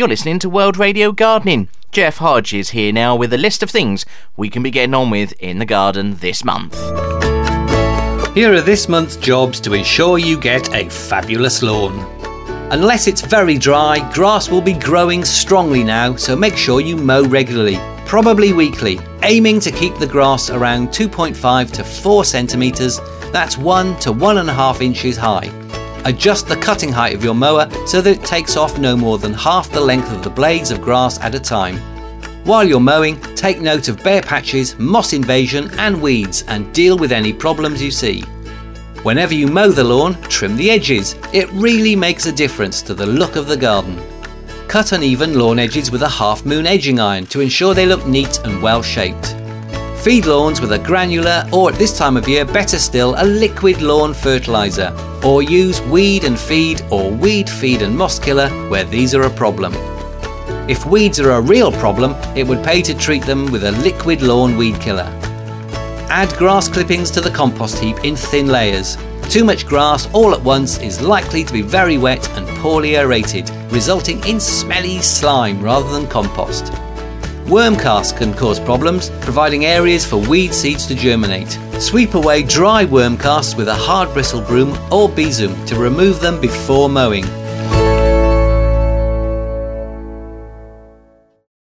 You're listening to World Radio Gardening. Jeff Hodge is here now with a list of things we can be getting on with in the garden this month. Here are this month's jobs to ensure you get a fabulous lawn. Unless it's very dry, grass will be growing strongly now, so make sure you mow regularly, probably weekly, aiming to keep the grass around 2.5 to 4 centimetres, that's 1 to 1.5 inches high. Adjust the cutting height of your mower so that it takes off no more than half the length of the blades of grass at a time. While you're mowing, take note of bare patches, moss invasion and weeds and deal with any problems you see. Whenever you mow the lawn, trim the edges. It really makes a difference to the look of the garden. Cut uneven lawn edges with a half moon edging iron to ensure they look neat and well shaped. Feed lawns with a granular or at this time of year better still a liquid lawn fertiliser or use weed and feed or weed feed and moss killer where these are a problem. If weeds are a real problem, it would pay to treat them with a liquid lawn weed killer. Add grass clippings to the compost heap in thin layers. Too much grass all at once is likely to be very wet and poorly aerated, resulting in smelly slime rather than compost. Worm casts can cause problems, providing areas for weed seeds to germinate. Sweep away dry worm casts with a hard bristle broom or besom to remove them before mowing.